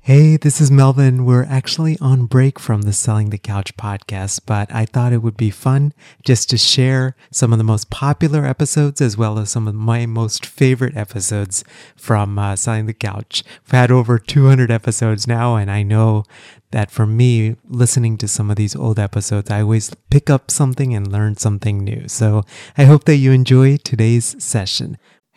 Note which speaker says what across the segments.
Speaker 1: Hey, this is Melvin. We're actually on break from the Selling the Couch podcast, but I thought it would be fun just to share some of the most popular episodes as well as some of my most favorite episodes from uh, Selling the Couch. We've had over 200 episodes now, and I know that for me, listening to some of these old episodes, I always pick up something and learn something new. So I hope that you enjoy today's session.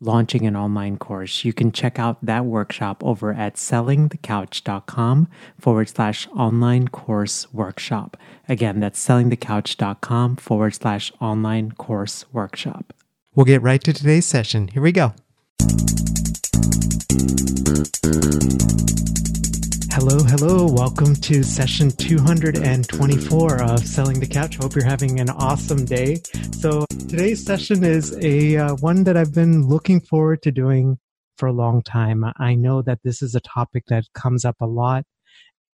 Speaker 1: launching an online course, you can check out that workshop over at sellingthecouch.com forward slash online course workshop. Again, that's sellingthecouch.com forward slash online course workshop. We'll get right to today's session. Here we go. Hello, hello. Welcome to session 224 of Selling the Couch. Hope you're having an awesome day. So, today's session is a uh, one that I've been looking forward to doing for a long time. I know that this is a topic that comes up a lot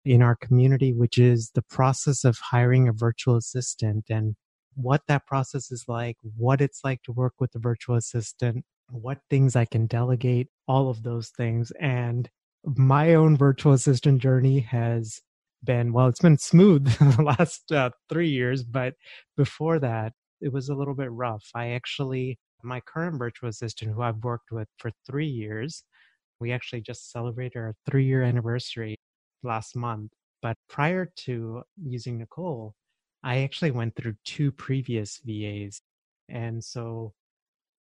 Speaker 1: in our community, which is the process of hiring a virtual assistant and what that process is like, what it's like to work with the virtual assistant, what things I can delegate, all of those things. And my own virtual assistant journey has been well it's been smooth the last uh, three years but before that it was a little bit rough. I actually my current virtual assistant who i've worked with for three years we actually just celebrated our three year anniversary last month. But prior to using nicole i actually went through two previous vas and so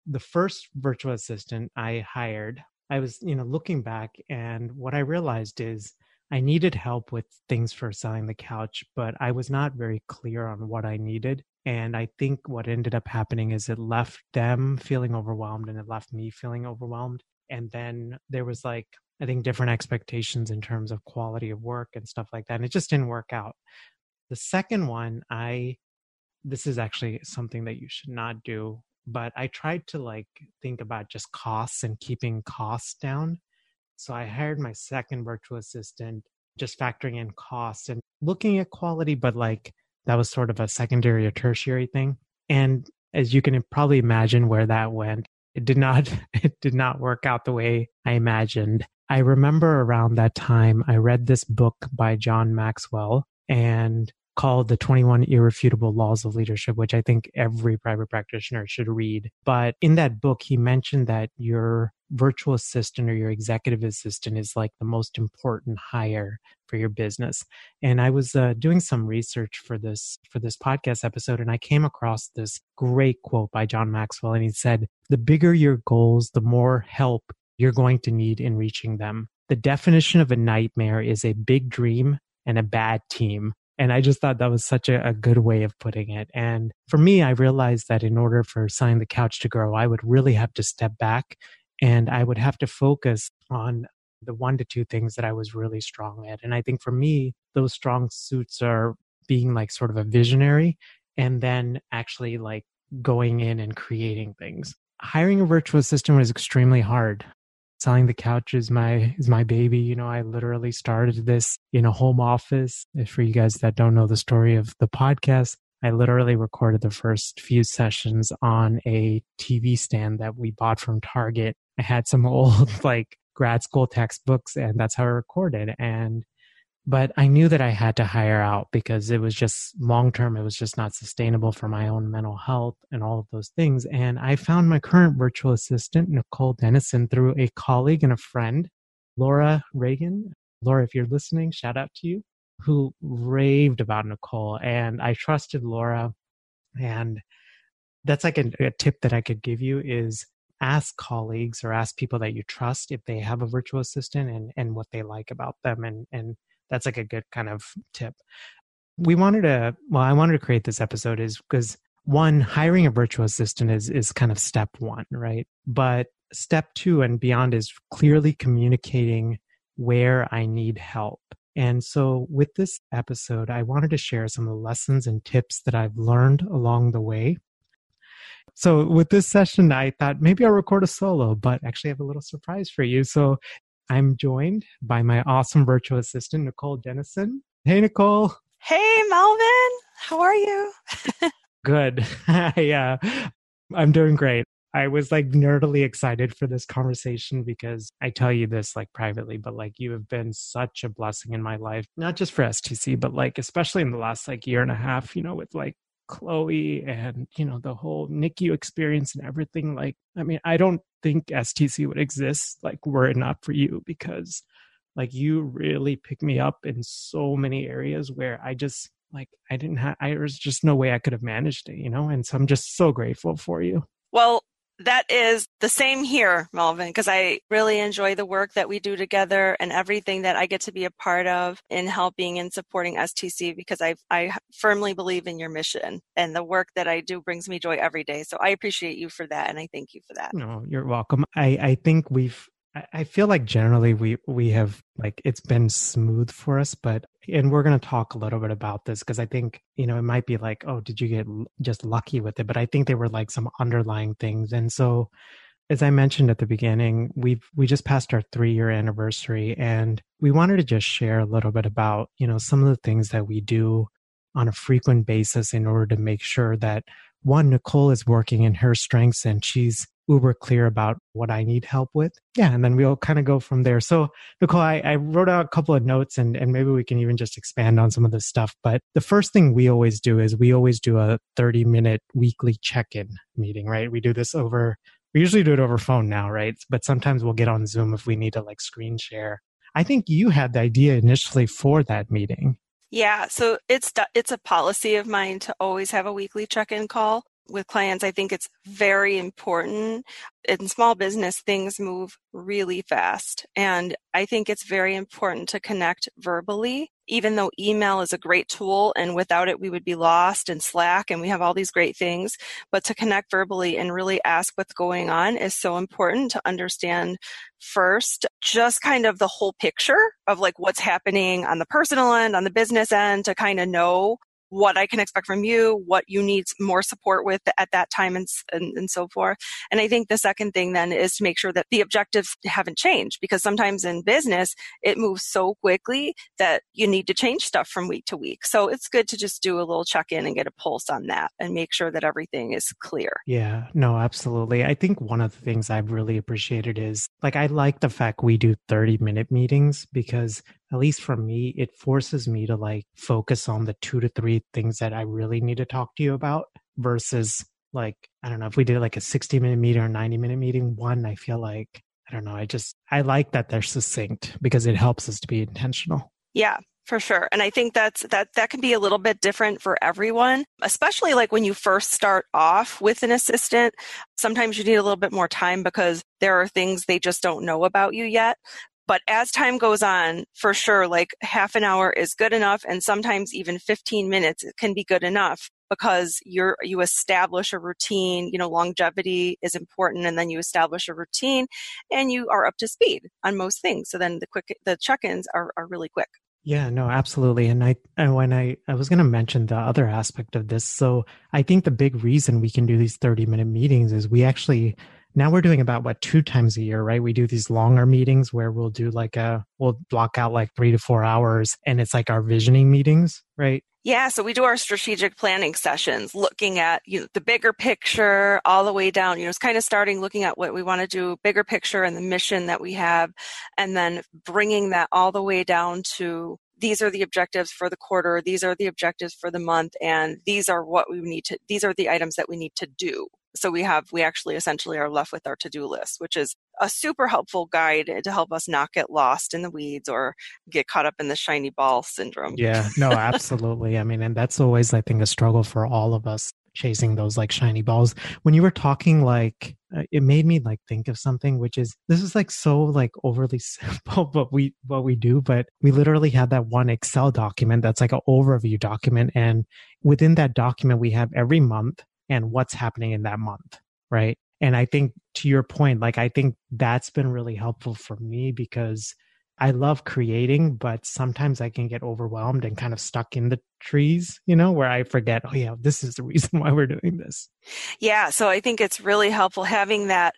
Speaker 1: the first virtual assistant i hired I was, you know, looking back and what I realized is I needed help with things for selling the couch, but I was not very clear on what I needed. And I think what ended up happening is it left them feeling overwhelmed and it left me feeling overwhelmed. And then there was like, I think different expectations in terms of quality of work and stuff like that. And it just didn't work out. The second one, I, this is actually something that you should not do but I tried to like think about just costs and keeping costs down. So I hired my second virtual assistant, just factoring in costs and looking at quality, but like that was sort of a secondary or tertiary thing. And as you can probably imagine where that went, it did not it did not work out the way I imagined. I remember around that time I read this book by John Maxwell and called The 21 Irrefutable Laws of Leadership, which I think every private practitioner should read. But in that book, he mentioned that your virtual assistant or your executive assistant is like the most important hire for your business. And I was uh, doing some research for this for this podcast episode and I came across this great quote by John Maxwell and he said, "The bigger your goals, the more help you're going to need in reaching them. The definition of a nightmare is a big dream and a bad team. And I just thought that was such a, a, good way of putting it. And for me, I realized that in order for Selling the Couch to grow, I would really have to step back and I would have to focus on the one to two things that I was really strong at. And I think for me, those strong suits are being like sort of a visionary and then actually like going in and creating things. Hiring a virtual assistant was extremely hard. Selling the couch is my is my baby. You know i literally started this in a home office. For you guys that don't know the story of the podcast i literally recorded the first few sessions on a tv stand that we bought from target. I had some old like grad school textbooks and that's how i recorded. And but I knew that I had to hire out because it was just long term, it was just not sustainable for my own mental health and all of those things. And I found my current virtual assistant, Nicole Dennison, through a colleague and a friend, Laura Reagan. Laura, if you're listening, shout out to you, who raved about Nicole. And I trusted Laura. And that's like a, a tip that I could give you is ask colleagues or ask people that you trust if they have a virtual assistant and, and what they like about them and, and that's like a good kind of tip. We wanted to, well, I wanted to create this episode is because one, hiring a virtual assistant is, is kind of step one, right? But step two and beyond is clearly communicating where I need help. And so with this episode, I wanted to share some of the lessons and tips that I've learned along the way. So with this session, I thought maybe I'll record a solo, but actually I have a little surprise for you. So I'm joined by my awesome virtual assistant, Nicole Dennison. Hey, Nicole.
Speaker 2: Hey, Melvin. How are you?
Speaker 1: Good. yeah, I'm doing great. I was like nerdily excited for this conversation because I tell you this like privately, but like you have been such a blessing in my life, not just for STC, but like especially in the last like year and a half, you know, with like Chloe and, you know, the whole NICU experience and everything. Like, I mean, I don't think STC would exist like were it not for you because like you really picked me up in so many areas where I just like I didn't have I there's just no way I could have managed it, you know? And so I'm just so grateful for you.
Speaker 2: Well, that is the same here, Melvin, because I really enjoy the work that we do together and everything that I get to be a part of in helping and supporting STC because I I firmly believe in your mission and the work that I do brings me joy every day. So I appreciate you for that and I thank you for that.
Speaker 1: No, you're welcome. I I think we've I feel like generally we we have like it's been smooth for us, but and we're going to talk a little bit about this because I think you know it might be like oh did you get just lucky with it, but I think there were like some underlying things, and so as I mentioned at the beginning, we've we just passed our three year anniversary, and we wanted to just share a little bit about you know some of the things that we do on a frequent basis in order to make sure that one Nicole is working in her strengths and she's uber clear about what I need help with. Yeah, and then we'll kind of go from there. So, Nicole, I, I, wrote out a couple of notes and, and maybe we can even just expand on some of this stuff. But the first thing we always do is we always do a 30 minute weekly check in meeting, right? We do this over, we usually do it over phone now, right? But sometimes we'll get on Zoom if we need to like screen share. I think you had the idea initially for that meeting.
Speaker 2: Yeah, so it's it's a policy of mine to always have a weekly check-in call with clients, I think it's very important. In small business, things move really fast. And I think it's very important to connect verbally, even though email is a great tool and without it, we would be lost in Slack and we have all these great things. But to connect verbally and really ask what's going on is so important to understand first, just kind of the whole picture of like what's happening on the personal end, on the business end to kind of know what I can expect from you, what you need more support with at that time, and, and, and, so forth. And I think the second thing then is to make sure that the objectives haven't changed because sometimes in business, it moves so quickly that you need to change stuff from week to week. So it's good to just do a little check in and get a pulse on that and make sure that everything is clear.
Speaker 1: Yeah, no, absolutely. I think one of the things I've really appreciated is like, I like the fact we do 30 minute meetings because at least for me, it forces me to like focus on the two to three things that I really need to talk to you about versus like, I don't know, if we did like a 60 minute meeting or 90 minute meeting, one, I feel like, I don't know, I just, I like that they're succinct because it helps us to be intentional.
Speaker 2: Yeah, for sure. And I think that's that that can be a little bit different for everyone, especially like when you first start off with an assistant. Sometimes you need a little bit more time because there are things they just don't know about you yet. But as time goes on, for sure, like half an hour is good enough. And sometimes even 15 minutes can be good enough because you're, you establish a routine, you know, longevity is important. And then you establish a routine and you are up to speed on most things. So then the quick, the check-ins are, are really quick.
Speaker 1: Yeah, no, absolutely. And I, and when I, I was going to mention the other aspect of this. So I think the big reason we can do these 30 minute meetings is we actually now we're doing about what two times a year, right? We do these longer meetings where we'll do like a, we'll block out like three to four hours and it's like our visioning meetings, right?
Speaker 2: Yeah, so we do our strategic planning sessions looking at you know the bigger picture all the way down, you know, it's kind of starting looking at what we want to do, bigger picture and the mission that we have and then bringing that all the way down to these are the objectives for the quarter, these are the objectives for the month and these are what we need to these are the items that we need to do so we have we actually essentially are left with our to-do list which is a super helpful guide to help us not get lost in the weeds or get caught up in the shiny ball syndrome.
Speaker 1: Yeah. No absolutely. I mean and that's always i think a struggle for all of us chasing those like shiny balls. When you were talking like uh, it made me like think of something which is this is like so like overly simple but we what we do but we literally have that one excel document that's like an overview document and within that document we have every month and what's happening in that month, right? And I think to your point, like I think that's been really helpful for me because I love creating, but sometimes I can get overwhelmed and kind of stuck in the trees, you know, where I forget, oh yeah, this is the reason why we're doing this.
Speaker 2: Yeah, so I think it's really helpful having that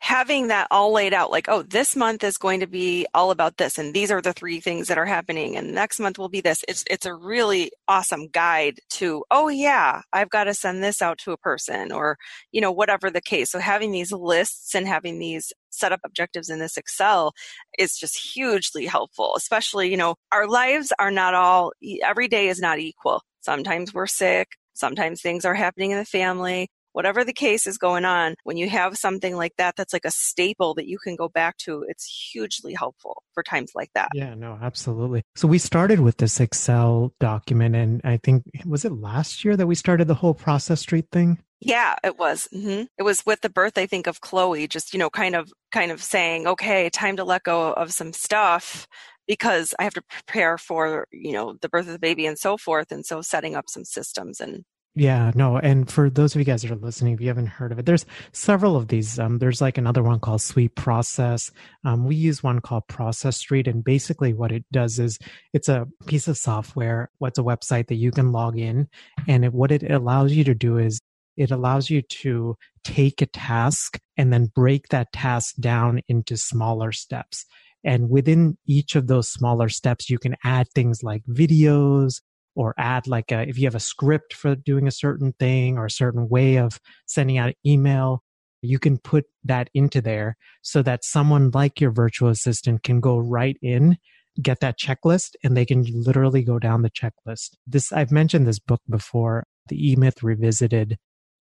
Speaker 2: having that all laid out like, oh, this month is going to be all about this and these are the three things that are happening and next month will be this. It's it's a really awesome guide to, oh yeah, I've got to send this out to a person or, you know, whatever the case. So having these lists and having these set up objectives in this Excel is just hugely helpful, especially, you know, our lives are not all every day is not equal. Sometimes we're sick. Sometimes things are happening in the family. Whatever the case is going on, when you have something like that, that's like a staple that you can go back to, it's hugely helpful for times like that.
Speaker 1: Yeah, no, absolutely. So we started with this Excel document, and I think, was it last year that we started the whole process street thing?
Speaker 2: Yeah, it was. Mm-hmm. It was with the birth, I think, of Chloe. Just you know, kind of, kind of saying, okay, time to let go of some stuff because I have to prepare for, you know, the birth of the baby and so forth. And so setting up some systems and
Speaker 1: yeah, no. And for those of you guys that are listening, if you haven't heard of it, there's several of these. Um, there's like another one called Sweet Process. Um, we use one called Process Street. And basically what it does is it's a piece of software. What's a website that you can log in. And it, what it allows you to do is it allows you to take a task and then break that task down into smaller steps. And within each of those smaller steps, you can add things like videos or add like a, if you have a script for doing a certain thing or a certain way of sending out an email, you can put that into there so that someone like your virtual assistant can go right in get that checklist and they can literally go down the checklist. This I've mentioned this book before, The E-Myth Revisited.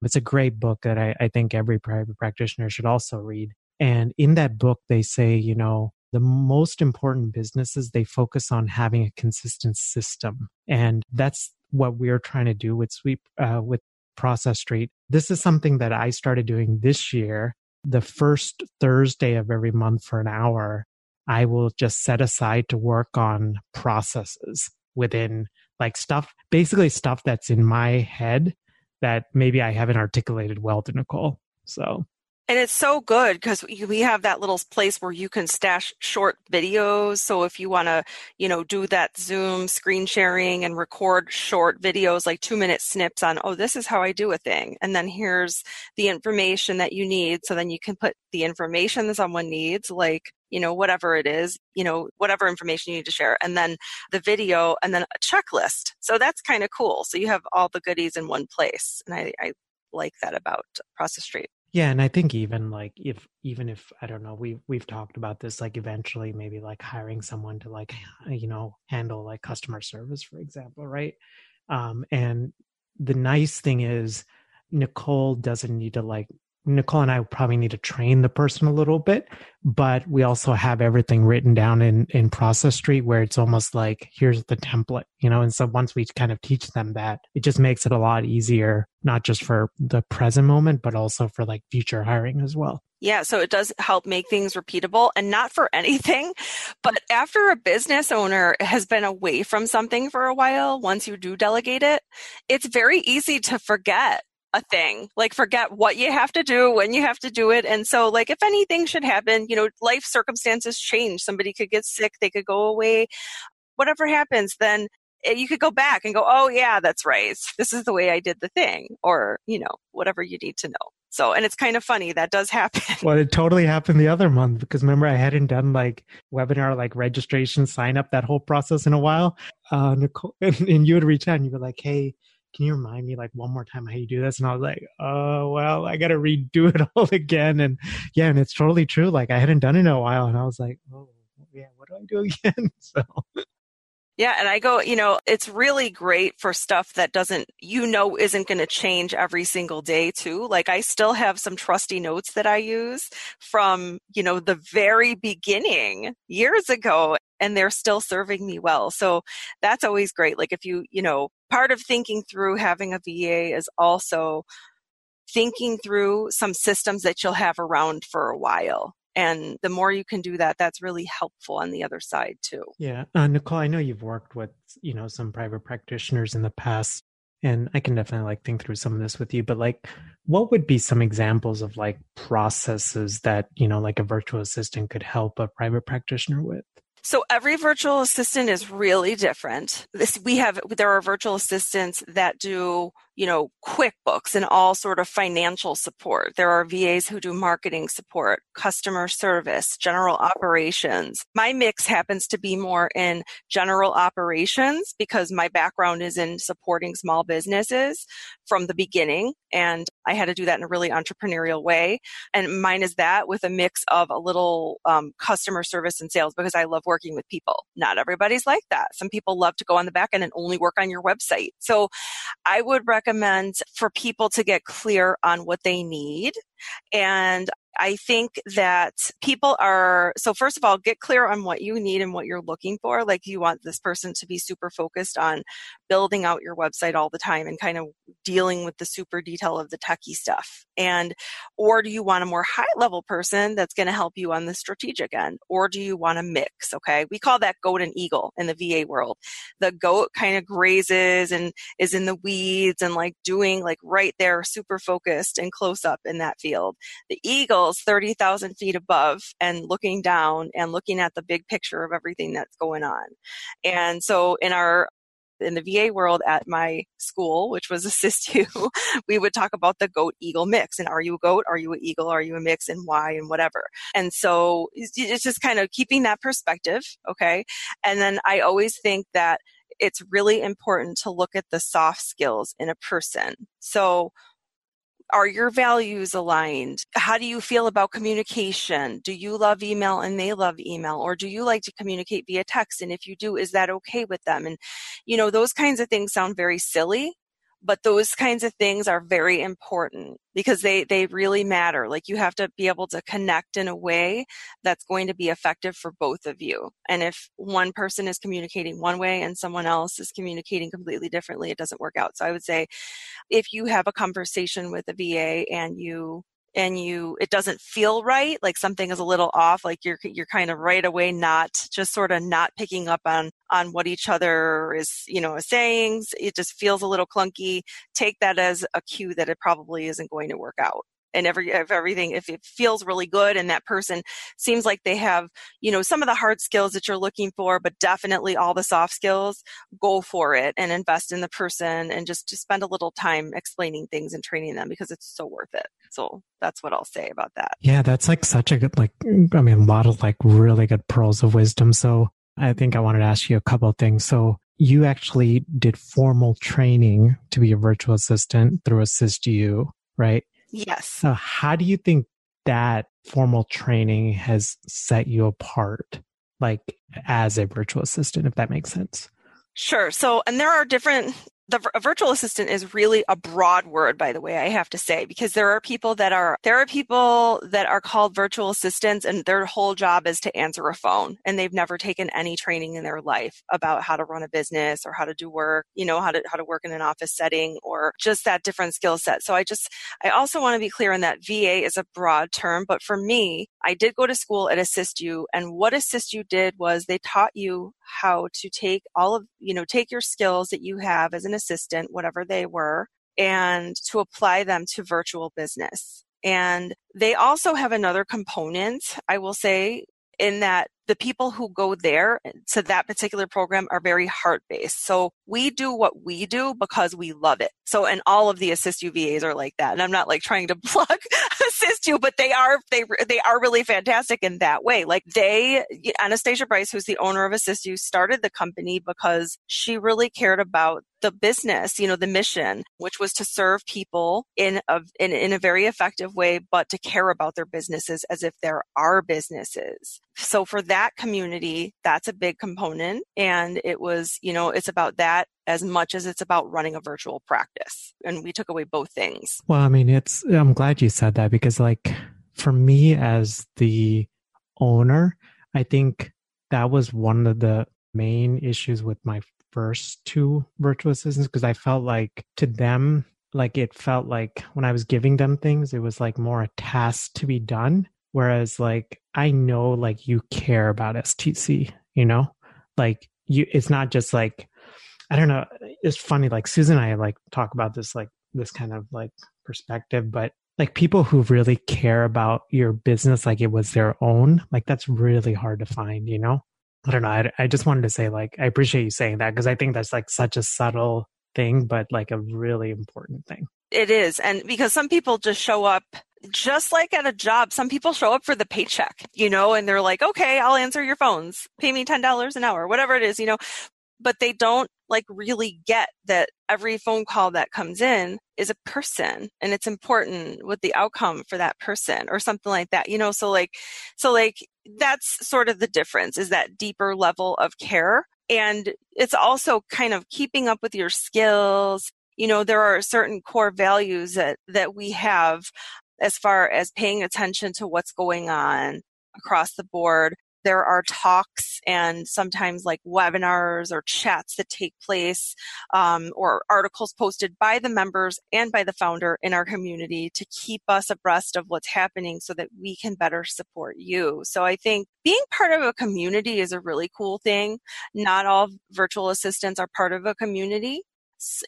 Speaker 1: It's a great book that I, I think every private practitioner should also read. And in that book, they say, you know, the most important businesses they focus on having a consistent system and that's what we're trying to do with sweep uh, with process street. This is something that i started doing this year. The first thursday of every month for an hour i will just set aside to work on processes within like stuff basically stuff that's in my head that maybe i haven't articulated well to nicole so
Speaker 2: and it's so good because we have that little place where you can stash short videos. So if you want to, you know, do that Zoom screen sharing and record short videos, like two minute snips on, oh, this is how I do a thing. And then here's the information that you need. So then you can put the information that someone needs, like, you know, whatever it is, you know, whatever information you need to share, and then the video and then a checklist. So that's kind of cool. So you have all the goodies in one place. And I, I like that about Process Street.
Speaker 1: Yeah, and I think even like if even if I don't know, we we've talked about this like eventually maybe like hiring someone to like you know handle like customer service for example, right? Um and the nice thing is Nicole doesn't need to like Nicole and I probably need to train the person a little bit, but we also have everything written down in, in Process Street where it's almost like, here's the template, you know? And so once we kind of teach them that, it just makes it a lot easier, not just for the present moment, but also for like future hiring as well.
Speaker 2: Yeah, so it does help make things repeatable and not for anything. But after a business owner has been away from something for a while, once you do delegate it, it's very easy to forget a thing. Like forget what you have to do, when you have to do it. And so like if anything should happen, you know, life circumstances change. Somebody could get sick, they could go away. Whatever happens, then eh, you could go back and go, oh yeah, that's right. This is the way I did the thing or, you know, whatever you need to know. So, and it's kind of funny that does happen.
Speaker 1: Well, it totally happened the other month because remember I hadn't done like webinar like registration sign up that whole process in a while. Uh, Nicole and, and you would reach out and you were like, "Hey, can you remind me like one more time how you do this?" And I was like, "Oh, well, I got to redo it all again." And yeah, and it's totally true. Like I hadn't done it in a while, and I was like, "Oh, yeah, what do I do again?" so
Speaker 2: yeah, and I go, you know, it's really great for stuff that doesn't, you know, isn't going to change every single day too. Like I still have some trusty notes that I use from, you know, the very beginning years ago and they're still serving me well. So that's always great. Like if you, you know, part of thinking through having a VA is also thinking through some systems that you'll have around for a while and the more you can do that that's really helpful on the other side too.
Speaker 1: Yeah. Uh, nicole i know you've worked with you know some private practitioners in the past and i can definitely like think through some of this with you but like what would be some examples of like processes that you know like a virtual assistant could help a private practitioner with?
Speaker 2: So every virtual assistant is really different. This we have there are virtual assistants that do you know, QuickBooks and all sort of financial support. There are VAs who do marketing support, customer service, general operations. My mix happens to be more in general operations because my background is in supporting small businesses from the beginning. And I had to do that in a really entrepreneurial way. And mine is that with a mix of a little um, customer service and sales because I love working with people. Not everybody's like that. Some people love to go on the back end and only work on your website. So I would recommend recommend for people to get clear on what they need. And I think that people are, so first of all, get clear on what you need and what you're looking for. Like you want this person to be super focused on building out your website all the time and kind of dealing with the super detail of the techie stuff. And, or do you want a more high level person that's going to help you on the strategic end? Or do you want a mix? Okay. We call that goat and eagle in the VA world. The goat kind of grazes and is in the weeds and like doing like right there, super focused and close up in that field. The eagle 30,000 feet above and looking down and looking at the big picture of everything that's going on. And so in our in the VA world at my school, which was AssistU, we would talk about the goat eagle mix. And are you a goat? Are you an eagle? Are you a mix? And why? And whatever. And so it's just kind of keeping that perspective. Okay. And then I always think that it's really important to look at the soft skills in a person. So are your values aligned? How do you feel about communication? Do you love email and they love email? Or do you like to communicate via text? And if you do, is that okay with them? And, you know, those kinds of things sound very silly, but those kinds of things are very important because they they really matter. Like you have to be able to connect in a way that's going to be effective for both of you. And if one person is communicating one way and someone else is communicating completely differently it doesn't work out. So i would say if you have a conversation with a va and you and you it doesn't feel right like something is a little off like you're you're kind of right away not just sort of not picking up on on what each other is you know saying it just feels a little clunky. Take that as a cue that it probably isn't going to work out and every if everything if it feels really good and that person seems like they have you know some of the hard skills that you're looking for but definitely all the soft skills go for it and invest in the person and just just spend a little time explaining things and training them because it's so worth it. So that's what i'll say about that.
Speaker 1: Yeah that's like such a good like i mean a lot of like really good pearls of wisdom. So i think i wanted to ask you a couple of things. So you actually did formal training to be a virtual assistant through AssistU right
Speaker 2: Yes.
Speaker 1: So, how do you think that formal training has set you apart, like as a virtual assistant, if that makes sense?
Speaker 2: Sure. So, and there are different the virtual assistant is really a broad word by the way i have to say because there are people that are there are people that are called virtual assistants and their whole job is to answer a phone and they've never taken any training in their life about how to run a business or how to do work you know how to how to work in an office setting or just that different skill set so i just i also want to be clear on that va is a broad term but for me i did go to school at you. and what AssistU did was they taught you how to take all of you know take your skills that you have as an assistant, whatever they were, and to apply them to virtual business. And they also have another component, I will say, in that the people who go there to that particular program are very heart based. So we do what we do because we love it. So, and all of the AssistU VAs are like that. And I'm not like trying to plug AssistU, but they are, they, they are really fantastic in that way. Like they, Anastasia Brice, who's the owner of AssistU, started the company because she really cared about the business, you know, the mission, which was to serve people in a, in, in a very effective way, but to care about their businesses as if they're our businesses. So for that community, that's a big component. And it was, you know, it's about that as much as it's about running a virtual practice. And we took away both things.
Speaker 1: Well, I mean, it's, I'm glad you said that because like for me as the owner, I think that was one of the main issues with my first two virtual assistants because I felt like to them, like it felt like when I was giving them things, it was like more a task to be done. Whereas like I know like you care about STC, you know? Like you it's not just like I don't know, it's funny, like Susan and I like talk about this like this kind of like perspective, but like people who really care about your business like it was their own, like that's really hard to find, you know? I don't know. I, I just wanted to say, like, I appreciate you saying that because I think that's like such a subtle thing, but like a really important thing.
Speaker 2: It is. And because some people just show up just like at a job, some people show up for the paycheck, you know, and they're like, okay, I'll answer your phones, pay me $10 an hour, whatever it is, you know, but they don't like really get that every phone call that comes in is a person and it's important with the outcome for that person or something like that you know so like so like that's sort of the difference is that deeper level of care and it's also kind of keeping up with your skills you know there are certain core values that that we have as far as paying attention to what's going on across the board there are talks and sometimes like webinars or chats that take place um, or articles posted by the members and by the founder in our community to keep us abreast of what's happening so that we can better support you. So I think being part of a community is a really cool thing. Not all virtual assistants are part of a community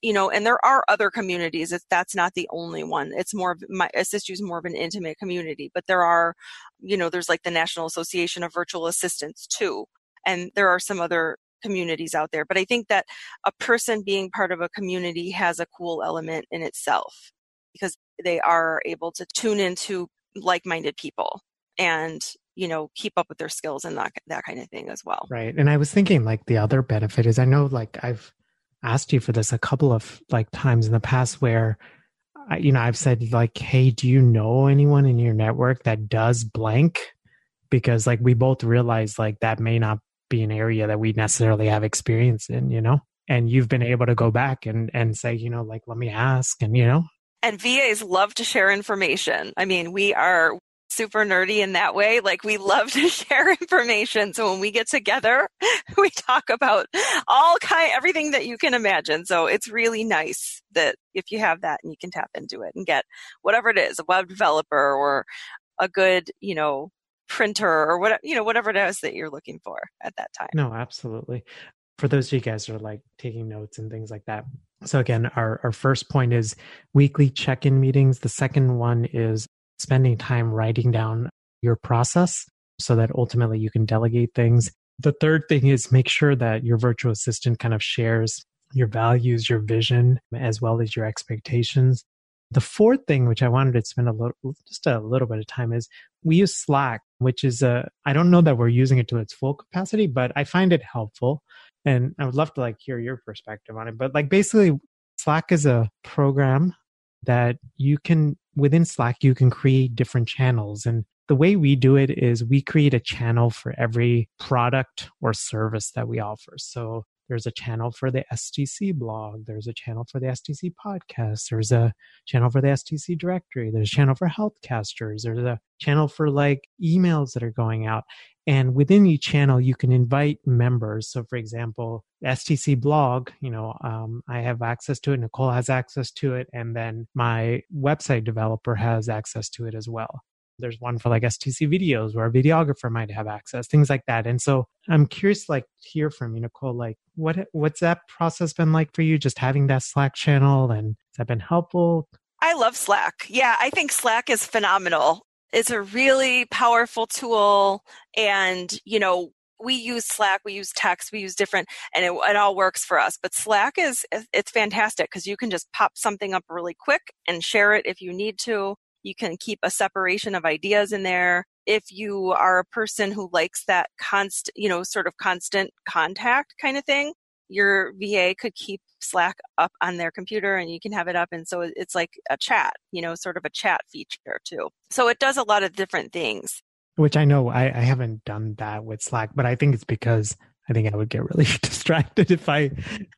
Speaker 2: you know, and there are other communities. It's, that's not the only one. It's more of my AssistU is more of an intimate community, but there are, you know, there's like the National Association of Virtual Assistants too. And there are some other communities out there. But I think that a person being part of a community has a cool element in itself because they are able to tune into like-minded people and you know keep up with their skills and that that kind of thing as well
Speaker 1: right and i was thinking like the other benefit is i know like i've asked you for this a couple of like times in the past where you know i've said like hey do you know anyone in your network that does blank? Because like we both realize like that may not be an area that we necessarily have experience in you know? And you've been able to go back and and say you know like let me ask and you know?
Speaker 2: And VAs love to share information. I mean, we are super nerdy in that way. Like we love to share information. So when we get together, we talk about all kind, everything that you can imagine. So it's really nice that if you have that and you can tap into it and get whatever it is, a web developer or a good, you know, printer or whatever, you know, whatever it is that you're looking for at that time.
Speaker 1: No, absolutely. For those of you guys who are like taking notes and things like that. So again, our, our first point is weekly check-in meetings. The second one is spending time writing down your process so that ultimately you can delegate things. The third thing is make sure that your virtual assistant kind of shares your values, your vision, as well as your expectations. The fourth thing, which I wanted to spend a little, just a little bit of time is we use Slack, which is a, I don't know that we're using it to its full capacity, but I find it helpful. And I would love to like hear your perspective on it. But like basically Slack is a program that you can within Slack, you can create different channels. And the way we do it is we create a channel for every product or service that we offer. So there's a channel for the STC blog. There's a channel for the STC podcast. There's a channel for the STC directory. There's a channel for healthcasters. There's a channel for like emails that are going out. And within each channel, you can invite members. So, for example, STC blog, you know, um, I have access to it. Nicole has access to it. And then my website developer has access to it as well. There's one for like STC videos where a videographer might have access, things like that. And so I'm curious, like, hear from you, Nicole, like, what, what's that process been like for you? Just having that Slack channel and has that been helpful?
Speaker 2: I love Slack. Yeah, I think Slack is phenomenal it's a really powerful tool and you know we use slack we use text we use different and it, it all works for us but slack is it's fantastic because you can just pop something up really quick and share it if you need to. You can keep a separation of ideas in there. If you are a person who likes that constant you know sort of constant contact kind of thing your va could keep slack up on their computer and you can have it up and so it's like a chat you know sort of a chat feature too so it does a lot of different things
Speaker 1: which I know I, I haven't done that with Slack, but I think it's because I think I would get really distracted if I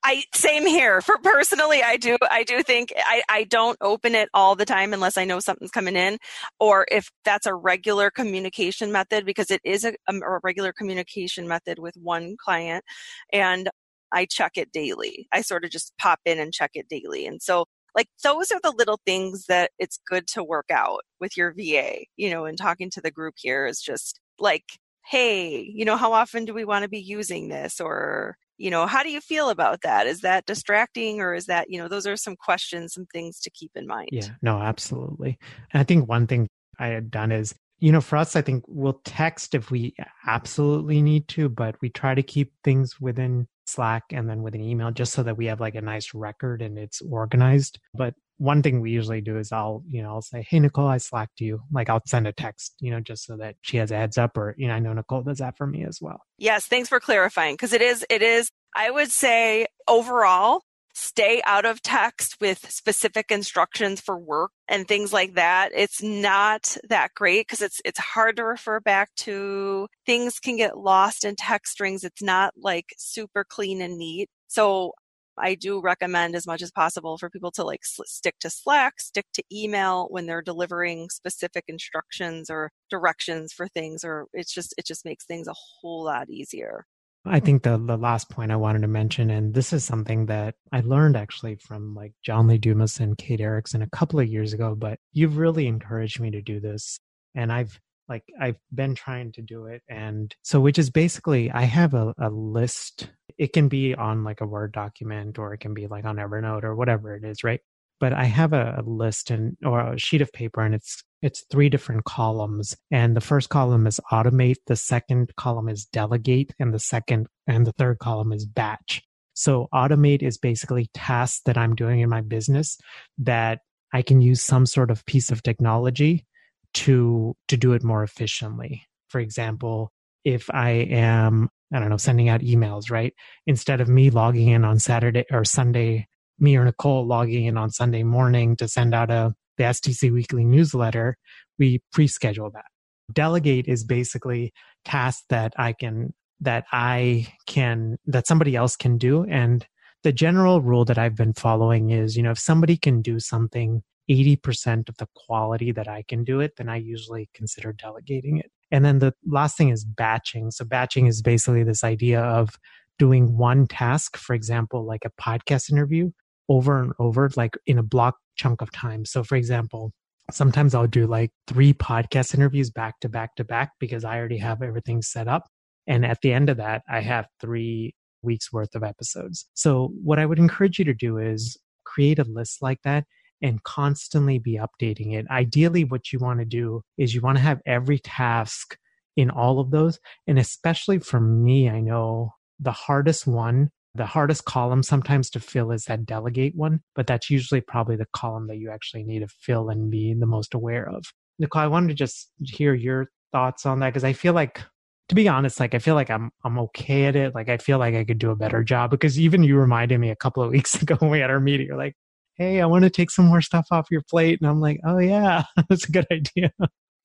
Speaker 2: I same here. For personally, I do I do think I, I don't open it all the time unless I know something's coming in or if that's a regular communication method because it is a, um, a regular communication method with one client and I check it daily. I sort of just pop in and check it daily. And so like those are the little things that it's good to work out with your VA, you know, and talking to the group here is just like, hey, you know, how often do we want to be using this? Or, you know, how do you feel about that? Is that distracting or is that, you know, those are some questions, some things to keep in mind.
Speaker 1: Yeah, no, absolutely. And I think one thing I had done is you know, for us, I think we'll text if we absolutely need to, but we try to keep things within Slack and then with an email just so that we have like a nice record and it's organized. But one thing we usually do is I'll, you know, I'll say, Hey, Nicole, I slacked you. Like I'll send a text, you know, just so that she has a heads up or, you know, I know Nicole does that for me as well.
Speaker 2: Yes. Thanks for clarifying. Cause it is, it is, I would say overall, stay out of text with specific instructions for work and things like that it's not that great because it's it's hard to refer back to things can get lost in text strings it's not like super clean and neat so I do recommend as much as possible for people to like stick to Slack, stick to email when they're delivering specific instructions or directions for things or it's just it just makes things a whole lot easier.
Speaker 1: I think the the last point I wanted to mention, and this is something that I learned actually from like John Lee Dumas and Kate Erickson a couple of years ago, but you've really encouraged me to do this. And I've like I've been trying to do it. And so which is basically I have a, a list. It can be on like a Word document or it can be like on Evernote or whatever it is, right? But I have a, a list and or a sheet of paper and it's it's three different columns and the first column is automate the second column is delegate and the second and the third column is batch. So automate is basically tasks that i'm doing in my business that i can use some sort of piece of technology to to do it more efficiently. For example if i am i don't know sending out emails right? Instead of me logging in on saturday or sunday me or nicole logging in on sunday morning to send out a the STC weekly newsletter, we pre-schedule that. Delegate is basically tasks that I can that I can that somebody else can do and the general rule that I've been following is, you know, if somebody can do something 80% of the quality that I can do it, then I usually consider delegating it. And then the last thing is batching. So batching is basically this idea of doing one task, for example, like a podcast interview over and over, like in a block chunk of time. So, for example, sometimes I'll do like three podcast interviews back to back to back because I already have everything set up. And at the end of that, I have three weeks worth of episodes. So, what I would encourage you to do is create a list like that and constantly be updating it. Ideally, what you want to do is you want to have every task in all of those. And especially for me, I know the hardest one the hardest column sometimes to fill is that delegate one, but that's usually probably the column that you actually need to fill and be the most aware of. Nicole, I wanted to just hear your thoughts on that because I feel like to be honest, like I feel like I'm I'm okay at it. Like I feel like I could do a better job because even you reminded me a couple of weeks ago when we had our meeting, you're like, "Hey, I want to take some more stuff off your plate," and I'm like, "Oh yeah, that's a good idea."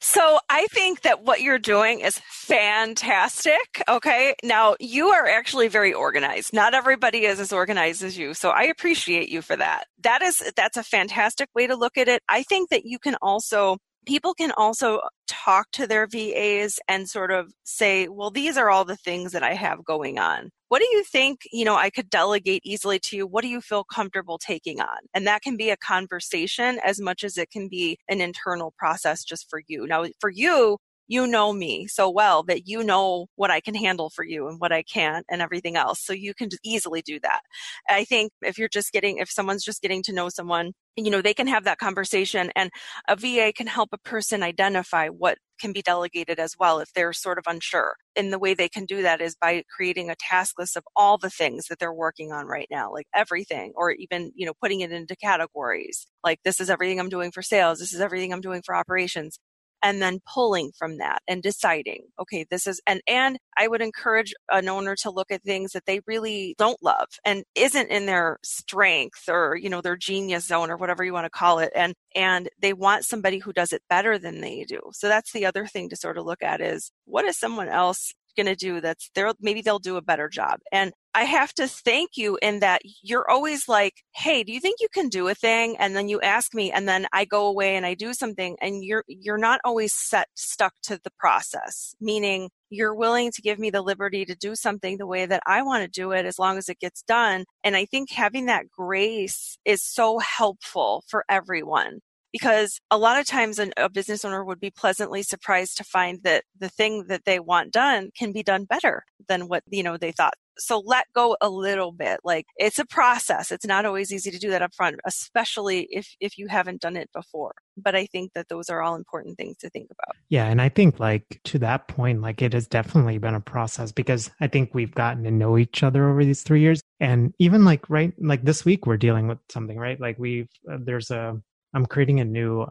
Speaker 2: So I think that what you're doing is fantastic. Okay. Now you are actually very organized. Not everybody is as organized as you. So I appreciate you for that. That is, that's a fantastic way to look at it. I think that you can also people can also talk to their VAs and sort of say, well, these are all the things that I have going on. What do you think, you know, I could delegate easily to you? What do you feel comfortable taking on? And that can be a conversation as much as it can be an internal process just for you. Now, for you, you know me so well that you know what I can handle for you and what I can't and everything else. So you can easily do that. I think if you're just getting, if someone's just getting to know someone, you know, they can have that conversation and a VA can help a person identify what can be delegated as well if they're sort of unsure. And the way they can do that is by creating a task list of all the things that they're working on right now, like everything, or even, you know, putting it into categories. Like this is everything I'm doing for sales. This is everything I'm doing for operations and then pulling from that and deciding okay this is and and i would encourage an owner to look at things that they really don't love and isn't in their strength or you know their genius zone or whatever you want to call it and and they want somebody who does it better than they do. So that's the other thing to sort of look at is what is someone else going to do that's there maybe they'll do a better job and i have to thank you in that you're always like hey do you think you can do a thing and then you ask me and then i go away and i do something and you're you're not always set stuck to the process meaning you're willing to give me the liberty to do something the way that I want to do it as long as it gets done. And I think having that grace is so helpful for everyone because a lot of times an, a business owner would be pleasantly surprised to find that the thing that they want done can be done better than what you know they thought. So let go a little bit like it's a process. It's not always easy to do that up front especially if if you haven't done it before. But i think that those are all important things to think about.
Speaker 1: Yeah and i think like to that point like it has definitely been a process because i think we've gotten to know each other over these three years. And even like right like this week we're dealing with something right? Like we've uh, there's a I'm creating a new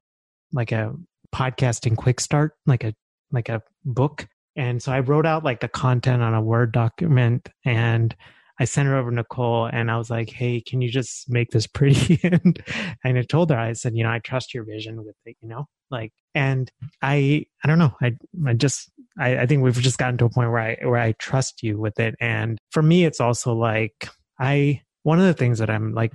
Speaker 1: like a podcasting quick start, like a like a book. And so I wrote out like the content on a Word document and I sent it over to Nicole and I was like, Hey, can you just make this pretty? and, and I told her, I said, you know, I trust your vision with it, you know, like, and I, I don't know. I, I just, I, I think we've just gotten to a point where I, where I trust you with it. And for me, it's also like, I, one of the things that I'm like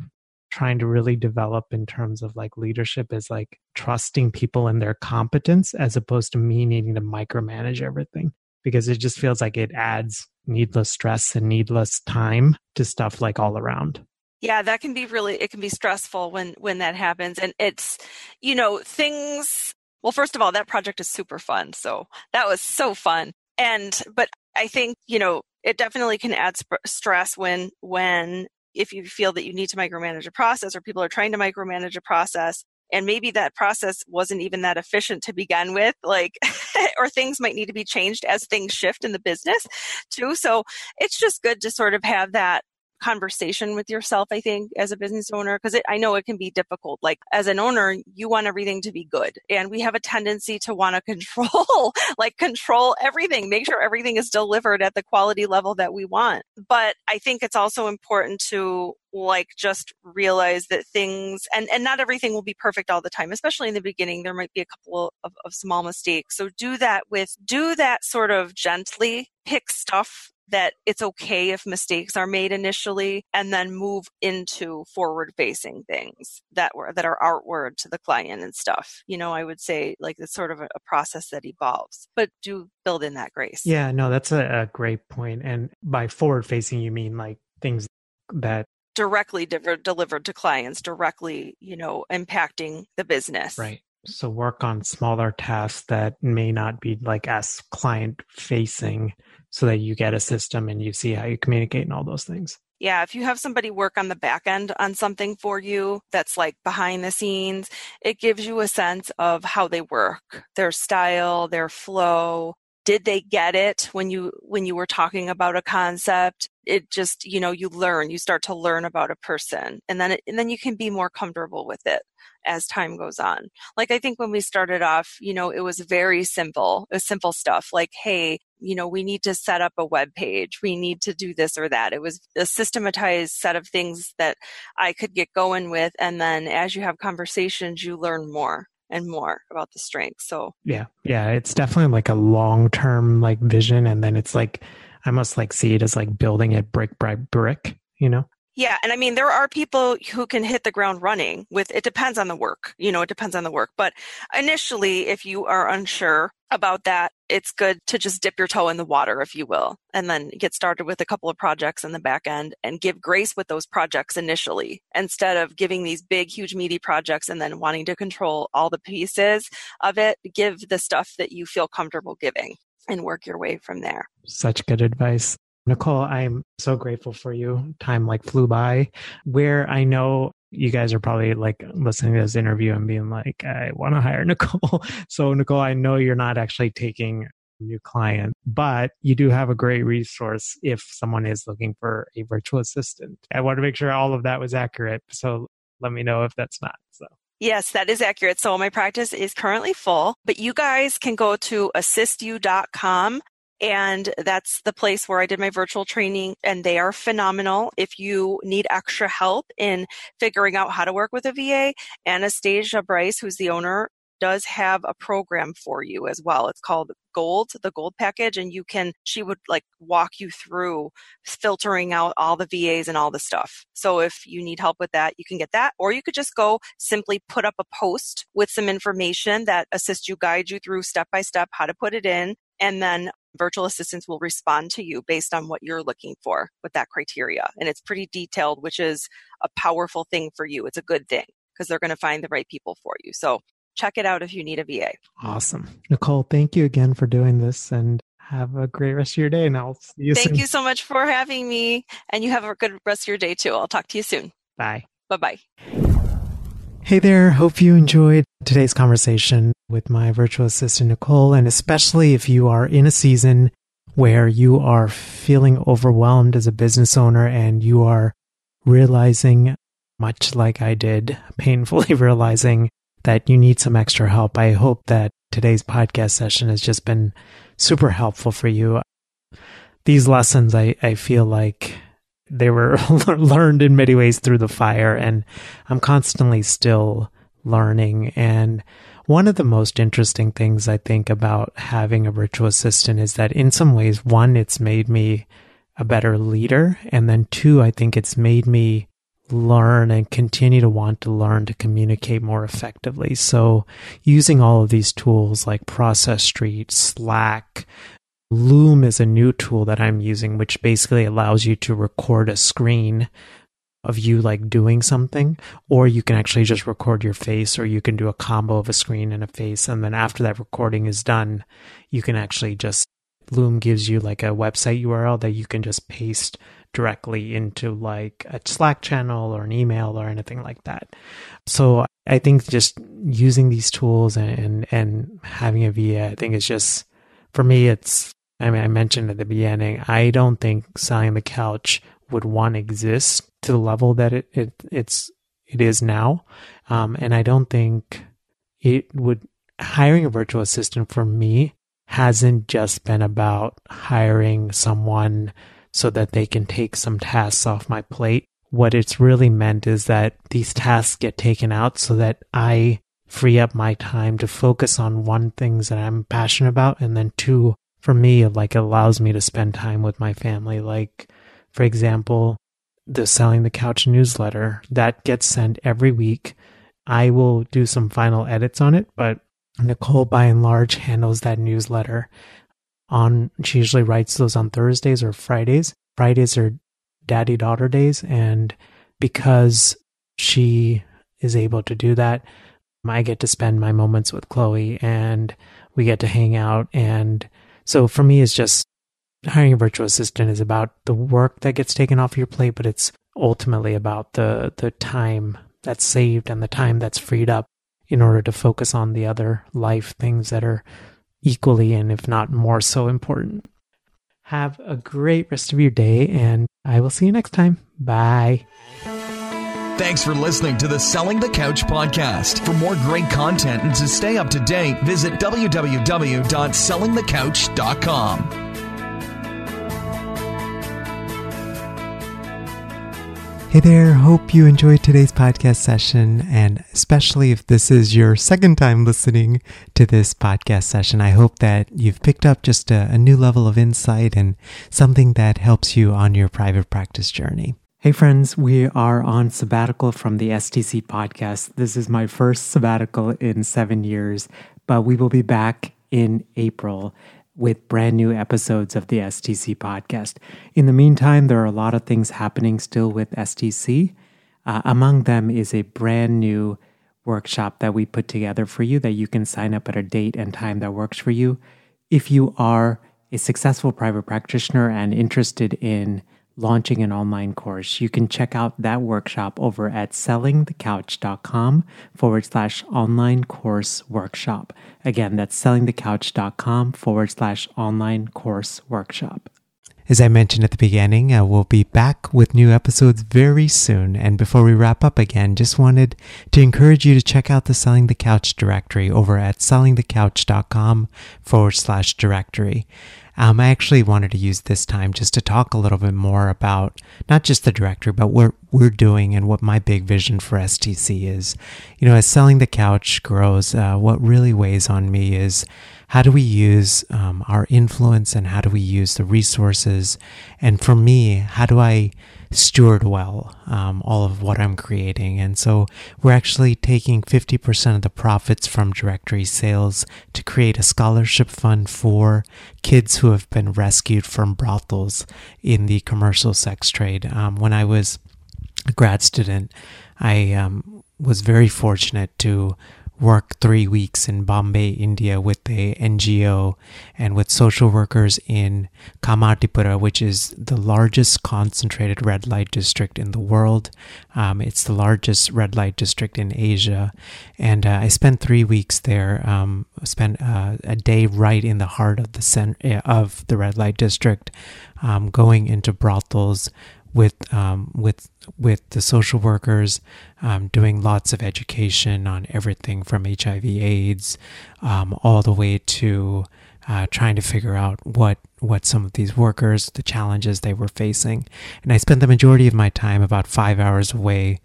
Speaker 1: trying to really develop in terms of like leadership is like trusting people in their competence as opposed to me needing to micromanage everything. Because it just feels like it adds needless stress and needless time to stuff like all around.
Speaker 2: Yeah that can be really it can be stressful when when that happens. And it's you know things well first of all that project is super fun. So that was so fun. And but i think you know it definitely can add sp- stress when when if you feel that you need to micromanage a process or people are trying to micromanage a process and maybe that process wasn't even that efficient to begin with like or things might need to be changed as things shift in the business too. So it's just good to sort of have that conversation with yourself i think as a business owner because i know it can be difficult. Like as an owner you want everything to be good and we have a tendency to want to control like control everything make sure everything is delivered at the quality level that we want. But i think it's also important to like just realize that things and and not everything will be perfect all the time especially in the beginning there might be a couple of, of small mistakes. So do that with do that sort of gently pick stuff that it's okay if mistakes are made initially and then move into forward facing things that were that are outward to the client and stuff. You know i would say like it's sort of a, a process that evolves but do build in that grace.
Speaker 1: Yeah no that's a, a great point and by forward facing you mean like things that
Speaker 2: directly de- delivered to clients directly you know impacting the business.
Speaker 1: Right. So work on smaller tasks that may not be like as client facing so that you get a system and you see how you communicate and all those things.
Speaker 2: Yeah, if you have somebody work on the back end on something for you that's like behind the scenes, it gives you a sense of how they work, their style, their flow. Did they get it when you when you were talking about a concept? It just, you know, you learn, you start to learn about a person and then it, and then you can be more comfortable with it as time goes on. Like I think when we started off, you know, it was very simple. It was simple stuff like, hey, you know, we need to set up a web page. We need to do this or that. It was a systematized set of things that I could get going with. And then as you have conversations, you learn more and more about the strengths. So
Speaker 1: yeah, yeah, it's definitely like a long term like vision. And then it's like, I must like see it as like building it brick by brick, you know?
Speaker 2: Yeah, and I mean there are people who can hit the ground running with it depends on the work. You know, it depends on the work. But initially if you are unsure about that, it's good to just dip your toe in the water if you will and then get started with a couple of projects in the back end and give grace with those projects initially instead of giving these big huge meaty projects and then wanting to control all the pieces of it. Give the stuff that you feel comfortable giving and work your way from there.
Speaker 1: Such good advice. Nicole, I'm so grateful for you. Time like flew by. Where I know you guys are probably like listening to this interview and being like, I want to hire Nicole. so, Nicole, I know you're not actually taking new client, but you do have a great resource if someone is looking for a virtual assistant. I want to make sure all of that was accurate. So let me know if that's not. So.
Speaker 2: Yes, that is accurate. So my practice is currently full, but you guys can go to assistu.com and that's the place where I did my virtual training and they are phenomenal. If you need extra help in figuring out how to work with a VA, Anastasia Brice, who's the owner does have a program for you as well. It's called Gold, the Gold package, and you can, she would like walk you through filtering out all the VAs and all the stuff. So if you need help with that, you can get that, or you could just go simply put up a post with some information that assists you, guide you through step by step how to put it in. And then virtual assistants will respond to you based on what you're looking for with that criteria. And it's pretty detailed, which is a powerful thing for you. It's a good thing because they're going to find the right people for you. So check it out if you need a VA.
Speaker 1: Awesome. Nicole, thank you again for doing this and have a great rest of your day. And I'll see you
Speaker 2: Thank
Speaker 1: soon.
Speaker 2: you so much for having me. And you have a good rest of your day too. I'll talk to you soon.
Speaker 1: Bye.
Speaker 2: Bye bye.
Speaker 1: Hey there. Hope you enjoyed today's conversation with my virtual assistant, Nicole. And especially if you are in a season where you are feeling overwhelmed as a business owner and you are realizing, much like I did, painfully realizing that you need some extra help. I hope that today's podcast session has just been super helpful for you. These lessons, I, I feel like they were learned in many ways through the fire, and I'm constantly still learning. And one of the most interesting things I think about having a virtual assistant is that in some ways, one, it's made me a better leader. And then two, I think it's made me learn and continue to want to learn to communicate more effectively. So using all of these tools like Process Street, Slack, Loom is a new tool that I'm using, which basically allows you to record a screen of you like doing something, or you can actually just record your face, or you can do a combo of a screen and a face. And then after that recording is done, you can actually just, Loom gives you like a website URL that you can just paste directly into like a Slack channel or an email or anything like that. So I think just using these tools and, and, and having a VA, I think is just, for me, it's, I mean, I mentioned at the beginning, I don't think selling the couch would one exist to the level that it, it it's, it is now. Um, and I don't think it would, hiring a virtual assistant for me hasn't just been about hiring someone so that they can take some tasks off my plate. What it's really meant is that these tasks get taken out so that I free up my time to focus on one things that I'm passionate about. And then two, for me, like it allows me to spend time with my family. Like, for example, the Selling the Couch newsletter that gets sent every week. I will do some final edits on it, but Nicole by and large handles that newsletter on she usually writes those on Thursdays or Fridays. Fridays are daddy daughter days and because she is able to do that, I get to spend my moments with Chloe and we get to hang out and so for me it's just hiring a virtual assistant is about the work that gets taken off your plate, but it's ultimately about the the time that's saved and the time that's freed up in order to focus on the other life things that are equally and if not more so important. Have a great rest of your day, and I will see you next time. Bye.
Speaker 3: Thanks for listening to the Selling the Couch podcast. For more great content and to stay up to date, visit www.sellingthecouch.com.
Speaker 1: Hey there, hope you enjoyed today's podcast session. And especially if this is your second time listening to this podcast session, I hope that you've picked up just a, a, new level of insight and something that helps you on your private practice journey. Hey, friends, we are on sabbatical from the STC podcast. This is my first sabbatical in seven years, but we will be back in April with brand new episodes of the STC podcast. In the meantime, there are a lot of things happening still with STC. Uh, among them is a brand new workshop that we put together for you that you can sign up at a date and time that works for you. If you are a successful private practitioner and interested in launching an online course, you can check out that workshop over at sellingthecouch.com forward slash online course workshop. Again, that's sellingthecouch.com forward slash online course workshop. As I mentioned at the beginning, uh, we'll be back with new episodes very soon. And before we wrap up again, just wanted to encourage you to check out the Selling the Couch directory over at sellingthecouch.com forward slash directory. Um, I actually wanted to use this time just to talk a little bit more about not just the directory, but what we're doing and what my big vision for STC is. You know, as selling the couch grows, uh, what really weighs on me is how do we use um, our influence and how do we use the resources? And for me, how do I steward well um, all of what I'm creating. And so we're actually taking 50% of the profits from directory sales to create a scholarship fund for kids who have been rescued from brothels in the commercial sex trade. Um, when I was a grad student, I um, was very fortunate to work three weeks in Bombay, India with a NGO and with social workers in Kamathipura, which is the largest concentrated red light district in the world. Um, it's the largest red light district in Asia. And uh, I spent three weeks there, um, spent uh, a day right in the heart of the center of the red light district, um, going into brothels, with um, with with the social workers, um, doing lots of education on everything from HIV/AIDS um, all the way to uh, trying to figure out what what some of these workers, the challenges they were facing, and I spent the majority of my time, about five hours away,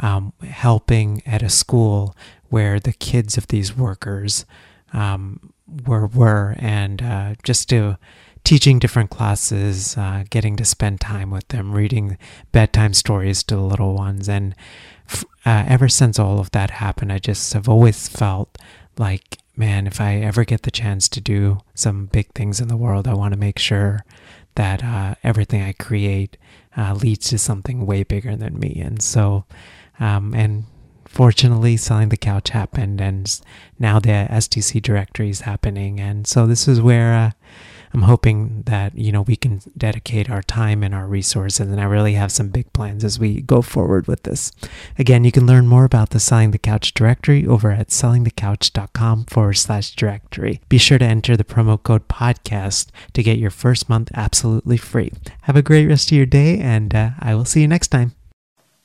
Speaker 1: um, helping at a school where the kids of these workers um, were were, and uh, just to teaching different classes, uh, getting to spend time with them, reading bedtime stories to the little ones. And uh, ever since all of that happened, I just have always felt like, man, if I ever get the chance to do some big things in the world, I want to make sure that uh, everything I create uh, leads to something way bigger than me. And so, um, and fortunately selling the couch happened and now the stc directory is happening and so this is where uh, I'm hoping that you know we can dedicate our time and our resources, and I really have some big plans as we go forward with this. Again, you can learn more about the Selling the Couch directory over at sellingthecouch.com forward slash directory. Be sure to enter the promo code podcast to get your first month absolutely free. Have a great rest of your day, and uh, I will see you next time.